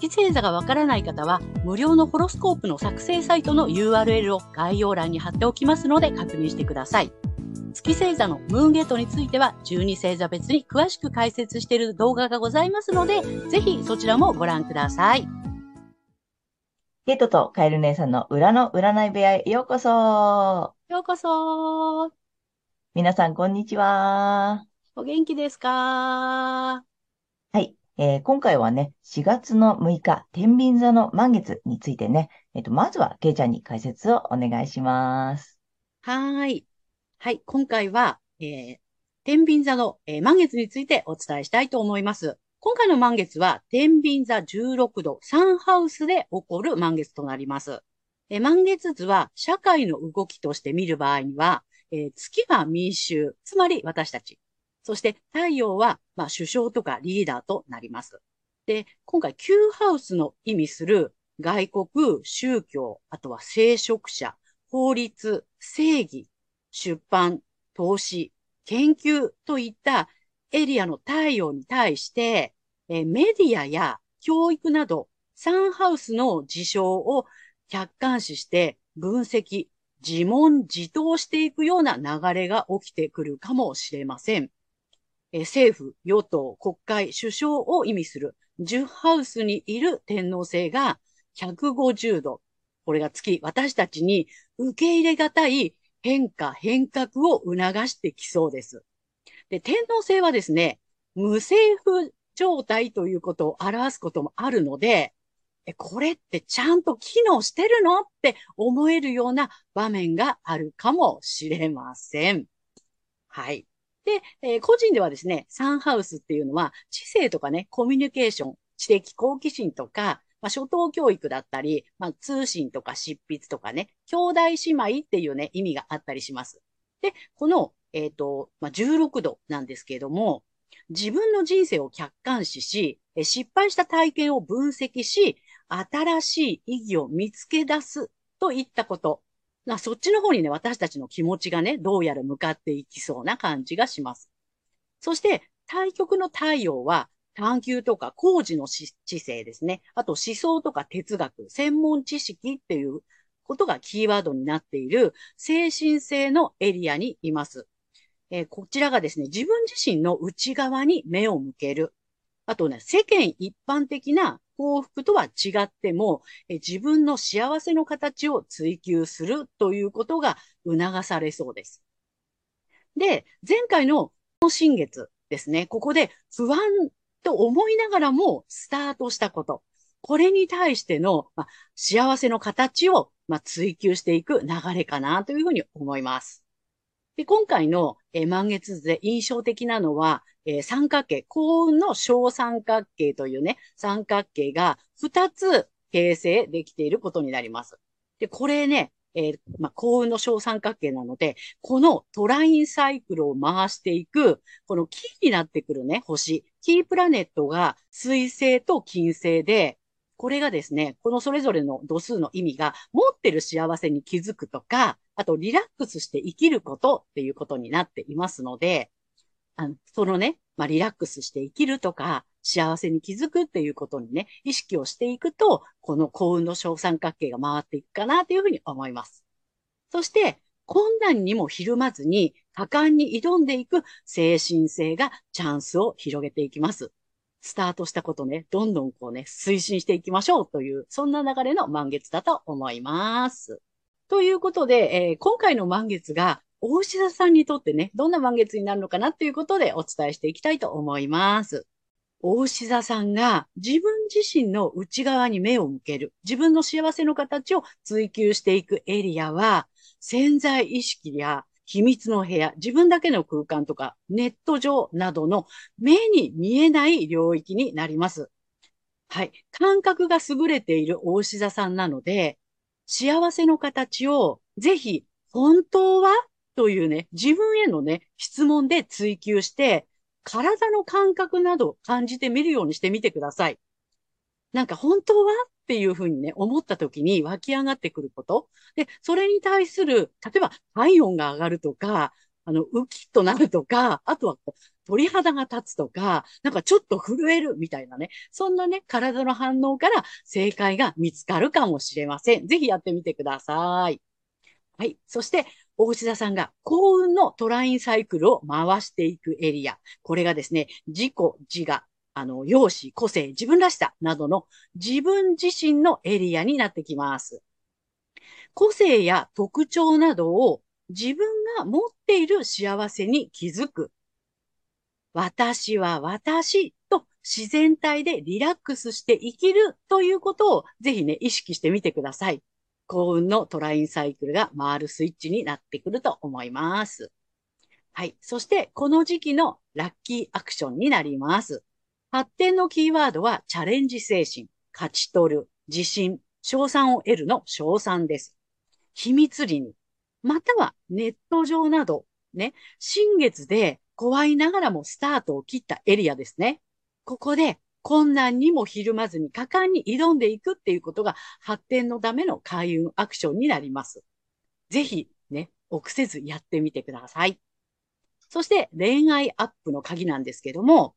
月星座がわからない方は、無料のホロスコープの作成サイトの URL を概要欄に貼っておきますので確認してください。月星座のムーンゲートについては12星座別に詳しく解説している動画がございますので、ぜひそちらもご覧ください。ゲートとカエル姉さんの裏の占い部屋へようこそ。ようこそ。皆さん、こんにちは。お元気ですか？はい、えー、今回はね、4月の6日、天秤座の満月についてね、えっ、ー、と、まずは、けいちゃんに解説をお願いします。はい。はい、今回は、えー、天秤座の、えー、満月についてお伝えしたいと思います。今回の満月は、天秤座16度、サンハウスで起こる満月となります。え満月図は、社会の動きとして見る場合には、えー、月は民衆、つまり私たち。そして太陽は、まあ、首相とかリーダーとなります。で、今回、Q ハウスの意味する外国、宗教、あとは聖職者、法律、正義、出版、投資、研究といったエリアの太陽に対して、えメディアや教育など、サンハウスの事象を客観視して分析、自問自答していくような流れが起きてくるかもしれません。え政府、与党、国会、首相を意味する10ハウスにいる天皇制が150度。これが月、私たちに受け入れがたい変化、変革を促してきそうです。で、天皇制はですね、無政府状態ということを表すこともあるので、これってちゃんと機能してるのって思えるような場面があるかもしれません。はい。で、えー、個人ではですね、サンハウスっていうのは、知性とかね、コミュニケーション、知的好奇心とか、まあ、初等教育だったり、まあ、通信とか執筆とかね、兄弟姉妹っていうね、意味があったりします。で、この、えっ、ー、と、まあ、16度なんですけれども、自分の人生を客観視し、失敗した体験を分析し、新しい意義を見つけ出すといったこと。そっちの方にね、私たちの気持ちがね、どうやら向かっていきそうな感じがします。そして、対極の太陽は、探求とか工事の知性ですね。あと思想とか哲学、専門知識っていうことがキーワードになっている精神性のエリアにいます。えー、こちらがですね、自分自身の内側に目を向ける。あとね、世間一般的な幸福とは違っても、え自分の幸せの形を追求するということが促されそうです。で、前回の新月ですね、ここで不安と思いながらもスタートしたこと。これに対しての、ま幸せの形を、ま追求していく流れかなというふうに思います。で今回の、え満月図で印象的なのは、えー、三角形、幸運の小三角形というね、三角形が2つ形成できていることになります。で、これね、えー、まあ、幸運の小三角形なので、このトラインサイクルを回していく、このキーになってくるね、星、キープラネットが水星と金星で、これがですね、このそれぞれの度数の意味が持ってる幸せに気づくとか、あとリラックスして生きることっていうことになっていますので、あの、そのね、まあ、リラックスして生きるとか、幸せに気づくっていうことにね、意識をしていくと、この幸運の小三角形が回っていくかなというふうに思います。そして、困難にもひるまずに、果敢に挑んでいく精神性がチャンスを広げていきます。スタートしたことね、どんどんこうね、推進していきましょうという、そんな流れの満月だと思います。ということで、えー、今回の満月が大志田さんにとってね、どんな満月になるのかなっていうことでお伝えしていきたいと思います。大志座さんが自分自身の内側に目を向ける、自分の幸せの形を追求していくエリアは、潜在意識や秘密の部屋、自分だけの空間とかネット上などの目に見えない領域になります。はい。感覚が優れている大志座さんなので、幸せの形をぜひ、本当はというね、自分へのね、質問で追求して、体の感覚など感じてみるようにしてみてください。なんか本当はっていうふうにね、思った時に湧き上がってくること。で、それに対する、例えば体温が上がるとか、あの、ウキッとなるとか、あとは、鳥肌が立つとか、なんかちょっと震えるみたいなね、そんなね、体の反応から正解が見つかるかもしれません。ぜひやってみてください。はい。そして、大内田さんが幸運のトラインサイクルを回していくエリア。これがですね、自己、自我、あの、容姿、個性、自分らしさなどの自分自身のエリアになってきます。個性や特徴などを自分が持っている幸せに気づく。私は私と自然体でリラックスして生きるということをぜひね、意識してみてください。幸運のトラインサイクルが回るスイッチになってくると思います。はい。そして、この時期のラッキーアクションになります。発展のキーワードはチャレンジ精神、勝ち取る、自信、賞賛を得るの賞賛です。秘密裏に、またはネット上など、ね、新月で怖いながらもスタートを切ったエリアですね。ここで困難にもひるまずに果敢に挑んでいくっていうことが発展のための開運アクションになります。ぜひね、臆せずやってみてください。そして恋愛アップの鍵なんですけども、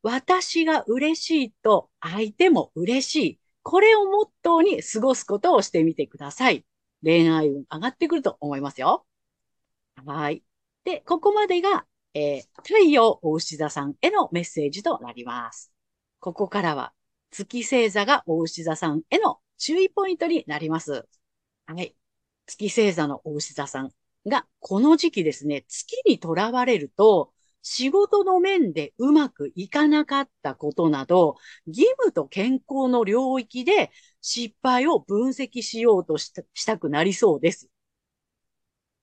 私が嬉しいと相手も嬉しい。これをモットーに過ごすことをしてみてください。恋愛運上がってくると思いますよ。はい。で、ここまでが、えー、太陽大牛座さんへのメッセージとなります。ここからは月星座が大牛座さんへの注意ポイントになります。はい。月星座の大牛座さんが、この時期ですね、月にとらわれると、仕事の面でうまくいかなかったことなど、義務と健康の領域で失敗を分析しようとしたしたくなりそうです。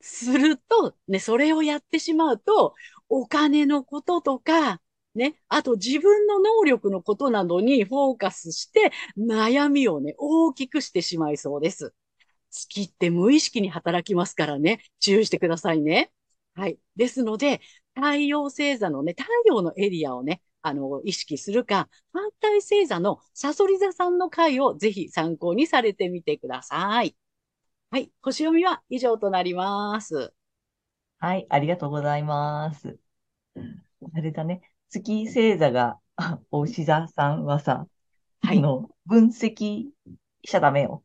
すると、ね、それをやってしまうと、お金のこととか、ね、あと自分の能力のことなどにフォーカスして悩みをね、大きくしてしまいそうです。月って無意識に働きますからね、注意してくださいね。はい。ですので、太陽星座のね、太陽のエリアをね、あの、意識するか、反対星座のサソリ座さんの回をぜひ参考にされてみてください。はい。星読みは以上となります。はい。ありがとうございます。あれだね。月星座が、お牛座さんはさ、はい、あの、分析しちゃダメよ。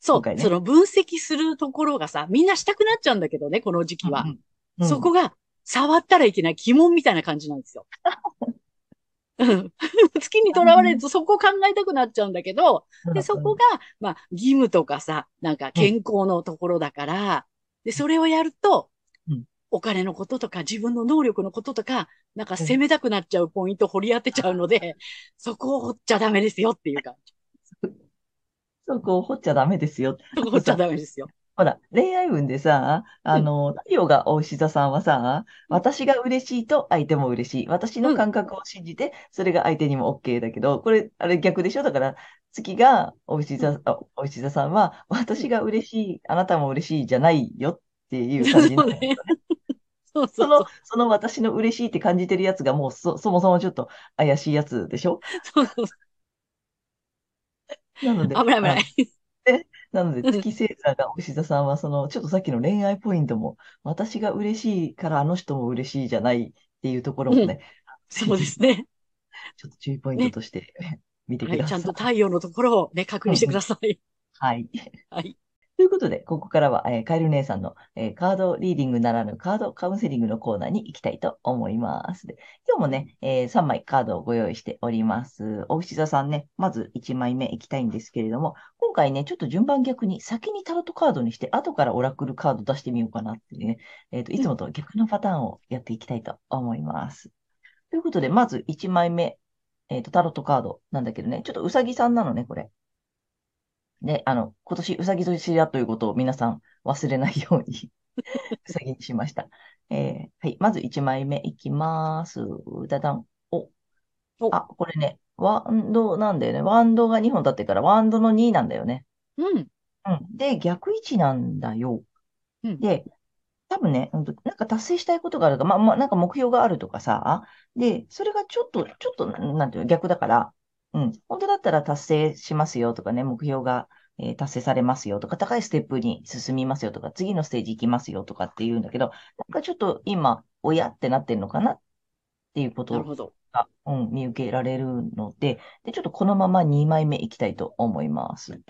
そう、ね、その分析するところがさ、みんなしたくなっちゃうんだけどね、この時期は。うんうん、そこが、触ったらいけない疑問みたいな感じなんですよ。月にとらわれるとそこを考えたくなっちゃうんだけど、で、そこが、まあ、義務とかさ、なんか健康のところだから、で、それをやると、お金のこととか自分の能力のこととか、なんか攻めたくなっちゃうポイント掘り当てちゃうので、そこを掘っちゃダメですよっていう感じ。そこを掘っちゃダメですよ。そこ掘っちゃダメですよ。ほら、恋愛運でさ、あの、太陽がお牛座さんはさ、私が嬉しいと相手も嬉しい。私の感覚を信じて、それが相手にも OK だけど、これ、あれ逆でしょ？だから、月がお牛座、お牛座さんは、私が嬉しい、あなたも嬉しいじゃないよっていう感じね。そうその、その私の嬉しいって感じてるやつがもうそ、そもそもちょっと怪しいやつでしょ？そうそうそう。なので、危ない危ない。なので、月星座が牛座さんは、その、ちょっとさっきの恋愛ポイントも、私が嬉しいからあの人も嬉しいじゃないっていうところもね、うん、そうですね。ちょっと注意ポイントとして、ね、見てください、はい。ちゃんと太陽のところをね、確認してください。はい。はい。ということで、ここからは、えー、カエル姉さんの、えー、カードリーディングならぬカードカウンセリングのコーナーに行きたいと思います。で今日もね、えー、3枚カードをご用意しております。お牛座さんね、まず1枚目行きたいんですけれども、今回ね、ちょっと順番逆に先にタロットカードにして、後からオラクルカード出してみようかなってね、えっ、ー、と、いつもと逆のパターンをやっていきたいと思います。ということで、まず1枚目、えっ、と、タロットカードなんだけどね、ちょっとうさぎさんなのね、これ。で、あの、今年うさぎ年だということを皆さん忘れないように うさぎにしました。えー、はい、まず1枚目いきます。だだん。お。あ、これね、ワンドなんだよね。ワンドが2本立ってからワンドの2なんだよね。うん。うん。で、逆位置なんだよ。うん。で、多分ね、うんとなんか達成したいことがあるとか、まあ、まあ、なんか目標があるとかさ、で、それがちょっと、ちょっと、なんていうの、逆だから、うん。本当だったら達成しますよとかね、目標が、えー達成されますよとか、高いステップに進みますよとか、次のステージ行きますよとかって言うんだけど、なんかちょっと今、親ってなってるのかな？っていうこと。が、うん、見受けられるので、で、ちょっとこのまま2枚目いきたいと思います。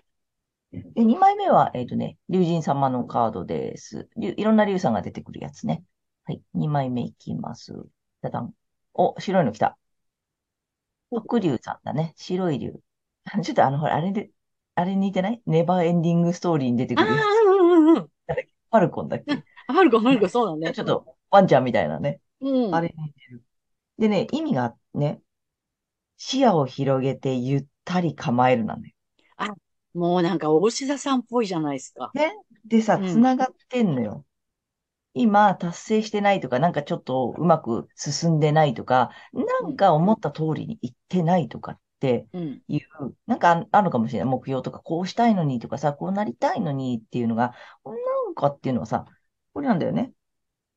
で、2枚目は、えっとね、竜神様のカードです。竜いろんな竜さんが出てくるやつね。はい、2枚目いきます。ダダン。お、白いの来た。白竜さんだね。白い竜。ちょっとあの、ほら、あれで、あれ似てない？ネバーエンディングストーリーに出てああ、くるやつ。うんうんうん。ファルコンだっけ？あファルコン、ファルコン、そうだね。ちょっと、ワンちゃんみたいなね。うん。あれ似てる。でね、意味がね、視野を広げてゆったり構えるなんだよ。もうなんか、大志田さんっぽいじゃないですか。ね？でさ、うんつながってんのよ。今、達成してないとか、なんかちょっとうまく進んでないとか、なんか思った通りにいってないとかってうん。いう、なんかああるのかもしれない。目標とか、こうしたいのにとかさ、こうなりたいのにっていうのが、なんかっていうのはさ、これなんだよね。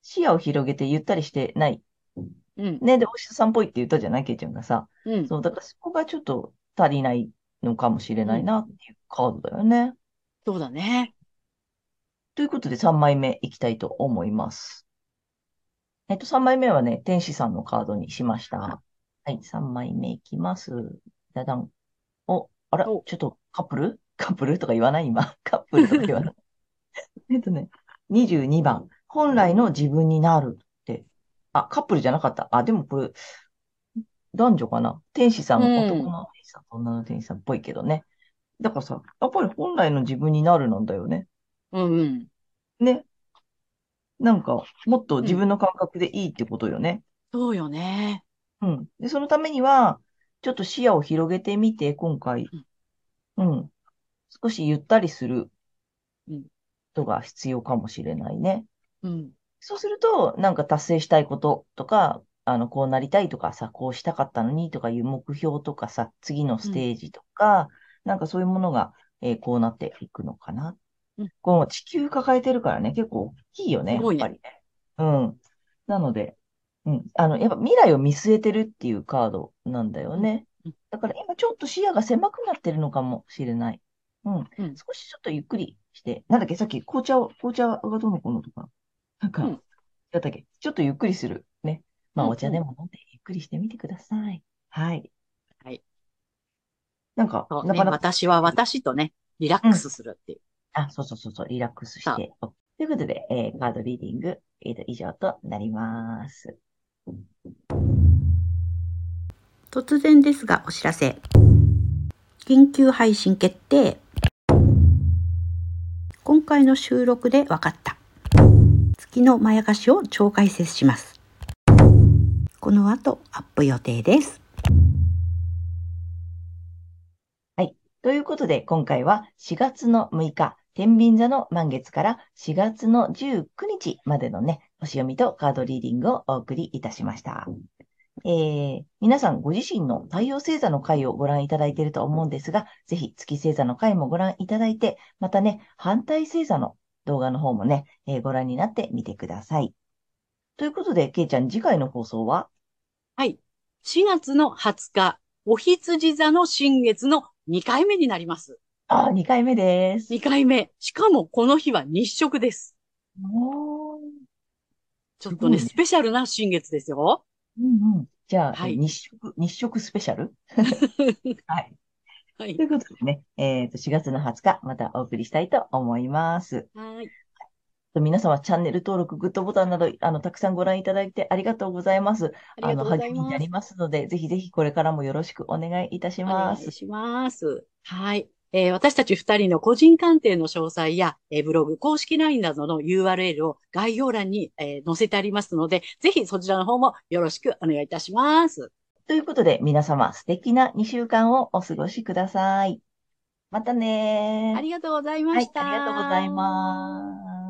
視野を広げてゆったりしてない。うん。ね。で、お医者さんっぽいって言ったじゃない？ケイちゃんがさ。うん。そう、だからそこがちょっと足りないのかもしれないなっていうカードだよね。そうだね。ということで3枚目いきたいと思います。えっと、3枚目はね、天使さんのカードにしました。はい、3枚目いきます。ダダン。お、あら、おちょっとカップル？カップル？とか言わない？今。カップルとか言わない。えっとね、22番。本来の自分になるって。あ、カップルじゃなかった。あ、でもこれ、男女かな？天使さん、うん男の天使さん、女の天使さんっぽいけどね。だからさ、やっぱり本来の自分になるなんだよね。うんうん。ね。なんか、もっと自分の感覚でいいってことよね。そうよね。うん。で、そのためには、ちょっと視野を広げてみて、今回、うん。少しゆったりするうんことが必要かもしれないね。うん。そうすると、なんか達成したいこととか、あの、こうなりたいとかさ、こうしたかったのにとかいう目標とかさ、次のステージとか、なんかそういうものが、えーこうなっていくのかな。うんこの地球抱えてるからね、結構大きいよね、やっぱりね。うん。なので、うん。あの、やっぱ未来を見据えてるっていうカードなんだよねうん。だから今ちょっと視野が狭くなってるのかもしれない。うん。うん少しちょっとゆっくりして、なんだっけ、さっき紅茶を、紅茶がどうのこうのとか、なんか、うんだったっけ、ちょっとゆっくりする。ね。まあ、うんお茶でも飲んでゆっくりしてみてください。はい。はい。なんか、ね。なかなか、私は私とね、リラックスするっていう。あ、そうそうそうそう、リラックスして。ということで、えーカードリーディング、えーと、以上となります。突然ですがお知らせ。緊急配信決定。今回の収録で分かった。月のまやかしを超解説します。この後アップ予定です。ということで、今回は4月の6日、天秤座の満月から4月の19日までのね、星読みとカードリーディングをお送りいたしました。えー、皆さんご自身の太陽星座の回をご覧いただいていると思うんですが、ぜひ月星座の回もご覧いただいて、またね、反対星座の動画の方もね、えーご覧になってみてください。ということで、けいちゃん、次回の放送は？はい。4月の20日、お羊座の新月の2回目になります。あ、2回目です。2回目。しかもこの日は日食です。おーちょっとね、ねスペシャルな新月ですよ。うんうん。じゃあ、はいえ日食、日食スペシャル？はい。はいとい。うことでね、えっと、4月の20日、またお送りしたいと思います。はい。皆様、チャンネル登録、グッドボタンなど、あの、たくさんご覧いただいてありがとうございます。ありがとうございあの、励みになり。ますので、ぜひぜひこれからもよろしくお願いいたしおます。願いします。はい。えー私たち二人の個人鑑定の詳細や、えーブログ、公式 LINE などの URL を概要欄に、えー載せてありますので、ぜひそちらの方もよろしくお願いいたします。ということで、皆様、素敵な2週間をお過ごしください。またねーありがとうございはい、ました。ありがとうございます。